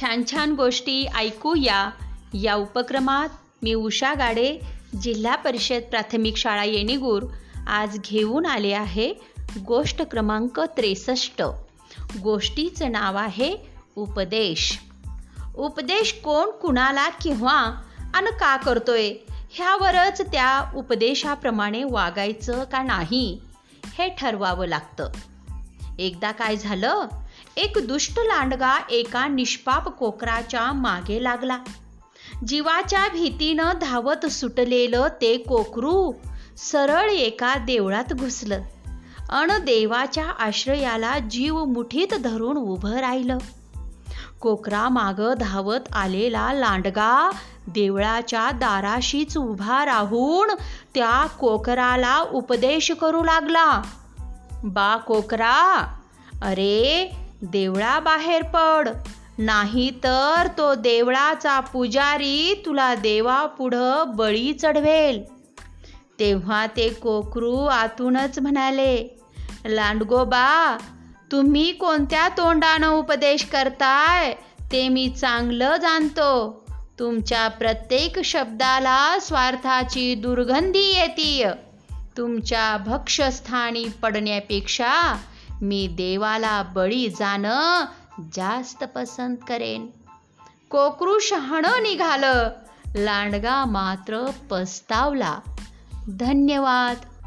छान छान गोष्टी ऐकूया या. उपक्रमात मी उषा गाडे जिल्हा परिषद प्राथमिक शाळा येणेगूर आज घेऊन आले आहे गोष्ट क्रमांक त्रेसष्ट. गोष्टीचं नाव आहे उपदेश. उपदेश कोण कुणाला किंवा आणि का करतोय? ह्यावरच त्या उपदेशाप्रमाणे वागायचं का नाही? हे ठरवावं लागतं. एकदा काय झालं? एक दुष्ट लांडगा एका निष्पाप कोकराच्या मागे लागला. जीवाच्या भीतीनं धावत सुटलेलं ते कोकरू सरळ एका देवळात घुसलं. अण देवाच्या आश्रयाला जीव मुठीत धरून उभं राहिलं. कोकरा माग धावत आलेला लांडगा देवळाच्या दाराशीच उभा राहून त्या कोकराला उपदेश करू लागला. बा कोकरा अरे देवळाबाहेर पड. नाही तर तो देवळाचा पुजारी तुला देवापुढं बळी चढवेल. तेव्हा ते कोकरू आतूनच म्हणाले लांडगोबा तुम्ही कोणत्या तोंडानं उपदेश करताय? ते मी चांगलं जाणतो. तुमच्या प्रत्येक शब्दाला स्वार्थाची दुर्गंधी येते तुमच्या भक्षस्थानी पडण्यापेक्षा मी देवाला बळी जाणं जास्त पसंत करेन. कोकरू शहाणं निघालं. लांडगा मात्र पस्तावला. धन्यवाद.